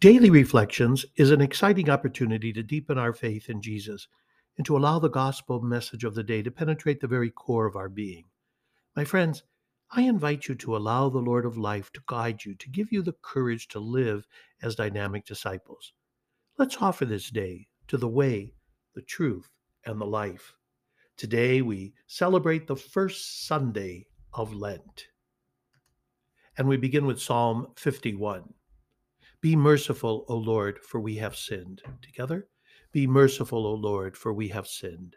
Daily Reflections is an exciting opportunity to deepen our faith in Jesus and to allow the gospel message of the day to penetrate the very core of our being. My friends, I invite you to allow the Lord of life to guide you, to give you the courage to live as dynamic disciples. Let's offer this day to the way, the truth, and the life. Today we celebrate the first Sunday of Lent. And we begin with Psalm 51. Be merciful, O Lord, for we have sinned. Together, be merciful, O Lord, for we have sinned.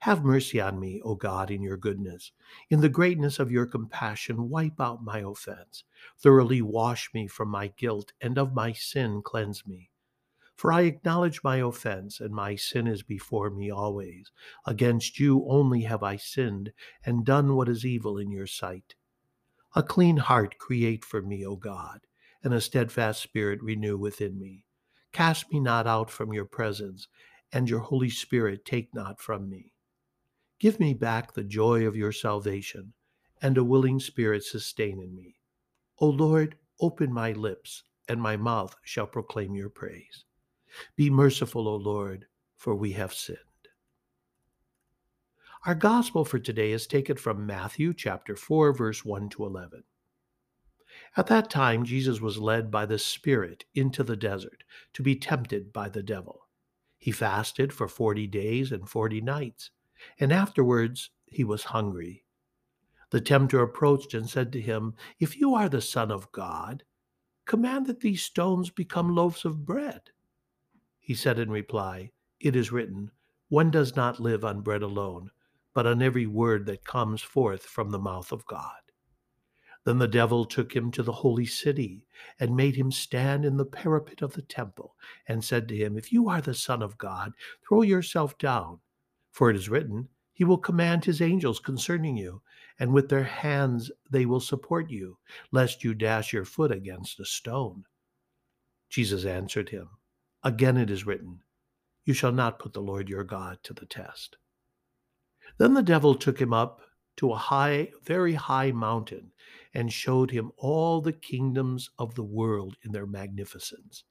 Have mercy on me, O God, in your goodness. In the greatness of your compassion, wipe out my offense. Thoroughly wash me from my guilt, and of my sin cleanse me. For I acknowledge my offense, and my sin is before me always. Against you only have I sinned, and done what is evil in your sight. A clean heart create for me, O God and a steadfast spirit renew within me. Cast me not out from your presence, and your Holy Spirit take not from me. Give me back the joy of your salvation, and a willing spirit sustain in me. O Lord, open my lips, and my mouth shall proclaim your praise. Be merciful, O Lord, for we have sinned. Our gospel for today is taken from Matthew chapter 4 verse 1 to 11. At that time, Jesus was led by the Spirit into the desert to be tempted by the devil. He fasted for 40 days and 40 nights, and afterwards he was hungry. The tempter approached and said to him, If you are the Son of God, command that these stones become loaves of bread. He said in reply, It is written, One does not live on bread alone, but on every word that comes forth from the mouth of God. Then the devil took him to the holy city and made him stand in the parapet of the temple and said to him, If you are the Son of God, throw yourself down. For it is written, He will command His angels concerning you, and with their hands they will support you, lest you dash your foot against a stone. Jesus answered him, Again it is written, You shall not put the Lord your God to the test. Then the devil took him up to a high, very high mountain and showed him all the kingdoms of the world in their magnificence.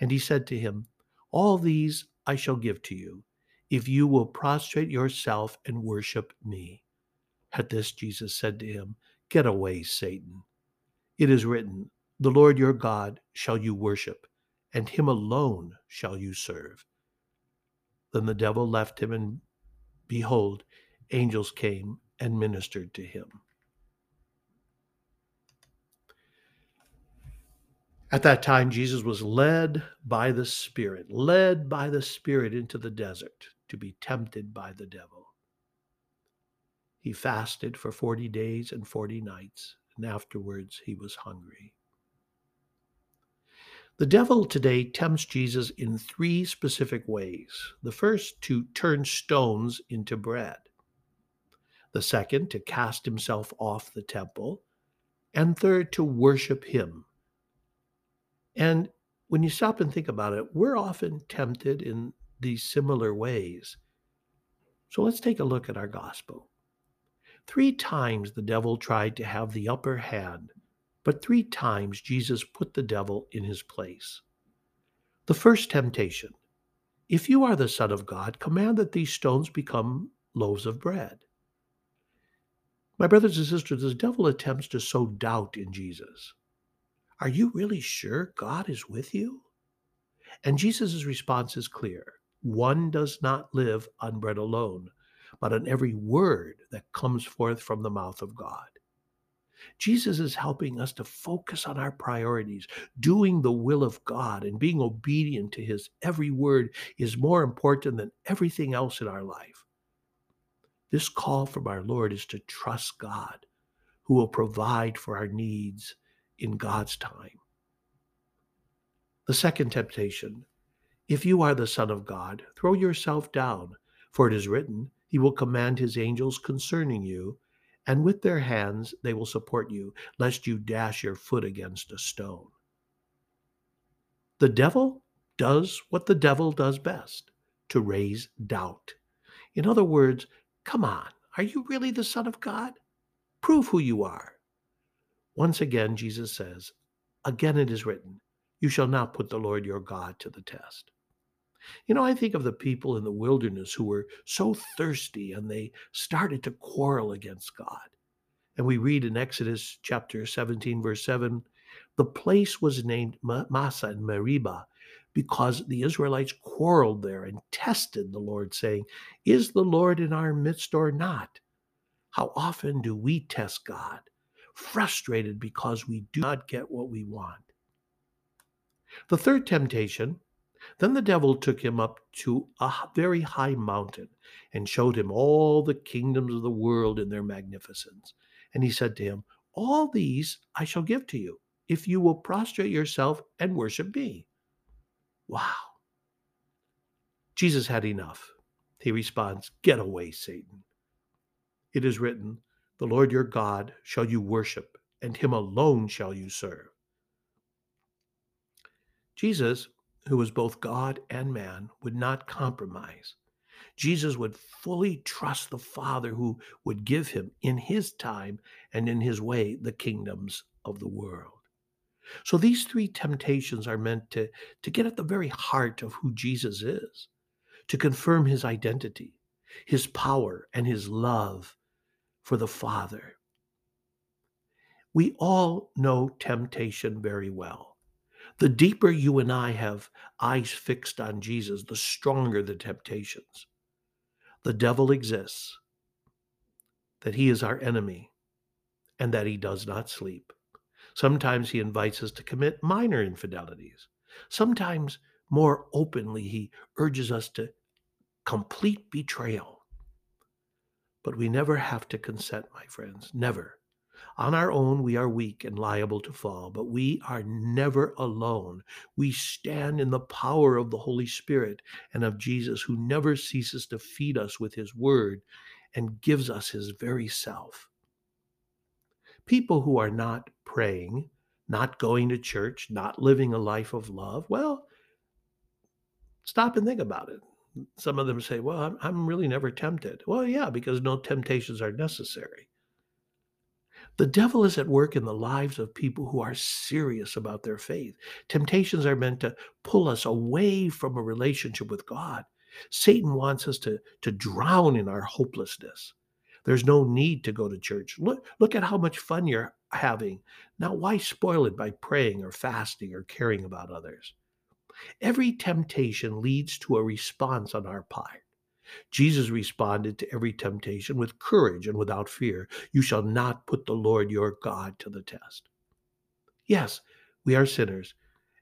And he said to him, All these I shall give to you, if you will prostrate yourself and worship me. At this, Jesus said to him, Get away, Satan. It is written, The Lord your God shall you worship, and him alone shall you serve. Then the devil left him, and behold, angels came and ministered to him. At that time, Jesus was led by the Spirit, led by the Spirit into the desert to be tempted by the devil. He fasted for 40 days and 40 nights, and afterwards he was hungry. The devil today tempts Jesus in three specific ways. The first, to turn stones into bread. The second, to cast himself off the temple. And third, to worship him and when you stop and think about it, we're often tempted in these similar ways. So let's take a look at our gospel. Three times the devil tried to have the upper hand, but three times Jesus put the devil in his place. The first temptation if you are the Son of God, command that these stones become loaves of bread. My brothers and sisters, the devil attempts to sow doubt in Jesus. Are you really sure God is with you? And Jesus' response is clear one does not live on bread alone, but on every word that comes forth from the mouth of God. Jesus is helping us to focus on our priorities. Doing the will of God and being obedient to his every word is more important than everything else in our life. This call from our Lord is to trust God, who will provide for our needs in God's time. The second temptation if you are the Son of God, throw yourself down, for it is written, He will command His angels concerning you, and with their hands they will support you, lest you dash your foot against a stone. The devil does what the devil does best to raise doubt. In other words, come on, are you really the Son of God? Prove who you are. Once again, Jesus says, Again it is written, You shall not put the Lord your God to the test. You know, I think of the people in the wilderness who were so thirsty and they started to quarrel against God. And we read in Exodus chapter 17, verse 7 the place was named Massah and Meribah because the Israelites quarreled there and tested the Lord, saying, Is the Lord in our midst or not? How often do we test God, frustrated because we do not get what we want? The third temptation then the devil took him up to a very high mountain and showed him all the kingdoms of the world in their magnificence. And he said to him, All these I shall give to you if you will prostrate yourself and worship me. Wow. Jesus had enough. He responds, Get away, Satan. It is written, The Lord your God shall you worship, and him alone shall you serve. Jesus, who was both God and man, would not compromise. Jesus would fully trust the Father who would give him in his time and in his way the kingdoms of the world. So these three temptations are meant to, to get at the very heart of who Jesus is, to confirm his identity, his power, and his love for the Father. We all know temptation very well. The deeper you and I have eyes fixed on Jesus, the stronger the temptations. The devil exists, that he is our enemy, and that he does not sleep. Sometimes he invites us to commit minor infidelities. Sometimes, more openly, he urges us to complete betrayal. But we never have to consent, my friends, never. On our own, we are weak and liable to fall, but we are never alone. We stand in the power of the Holy Spirit and of Jesus, who never ceases to feed us with his word and gives us his very self. People who are not praying, not going to church, not living a life of love, well, stop and think about it. Some of them say, well, I'm, I'm really never tempted. Well, yeah, because no temptations are necessary. The devil is at work in the lives of people who are serious about their faith. Temptations are meant to pull us away from a relationship with God. Satan wants us to, to drown in our hopelessness. There's no need to go to church. Look, look at how much fun you're having. Now, why spoil it by praying or fasting or caring about others? Every temptation leads to a response on our part. Jesus responded to every temptation with courage and without fear. You shall not put the Lord your God to the test. Yes, we are sinners,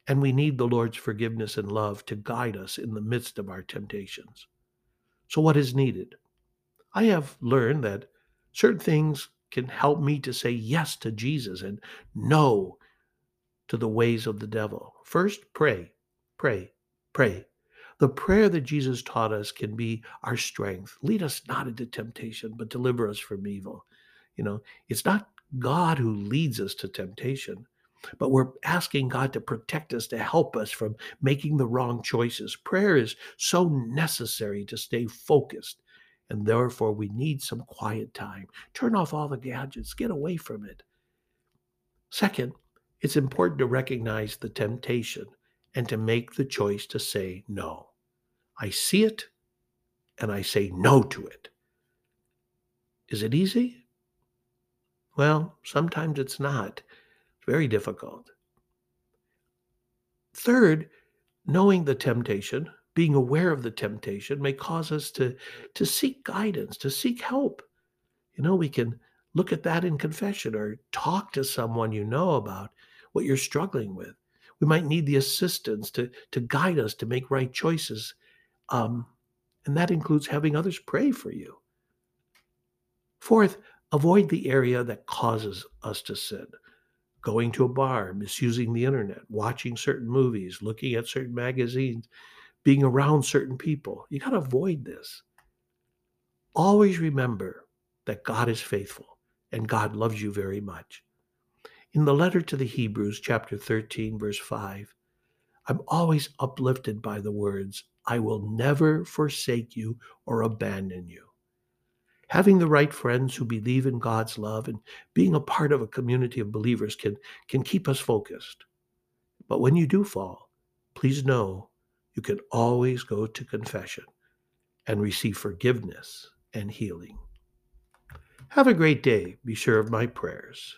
and we need the Lord's forgiveness and love to guide us in the midst of our temptations. So, what is needed? I have learned that certain things can help me to say yes to Jesus and no to the ways of the devil. First, pray, pray, pray. The prayer that Jesus taught us can be our strength. Lead us not into temptation, but deliver us from evil. You know, it's not God who leads us to temptation, but we're asking God to protect us, to help us from making the wrong choices. Prayer is so necessary to stay focused and therefore we need some quiet time. Turn off all the gadgets, get away from it. Second, it's important to recognize the temptation and to make the choice to say no. I see it and I say no to it. Is it easy? Well, sometimes it's not. It's very difficult. Third, knowing the temptation being aware of the temptation may cause us to, to seek guidance, to seek help. You know, we can look at that in confession or talk to someone you know about what you're struggling with. We might need the assistance to, to guide us to make right choices. Um, and that includes having others pray for you. Fourth, avoid the area that causes us to sin. Going to a bar, misusing the internet, watching certain movies, looking at certain magazines, being around certain people. You got to avoid this. Always remember that God is faithful and God loves you very much. In the letter to the Hebrews, chapter 13, verse 5, I'm always uplifted by the words, I will never forsake you or abandon you. Having the right friends who believe in God's love and being a part of a community of believers can, can keep us focused. But when you do fall, please know you can always go to confession and receive forgiveness and healing. Have a great day. Be sure of my prayers.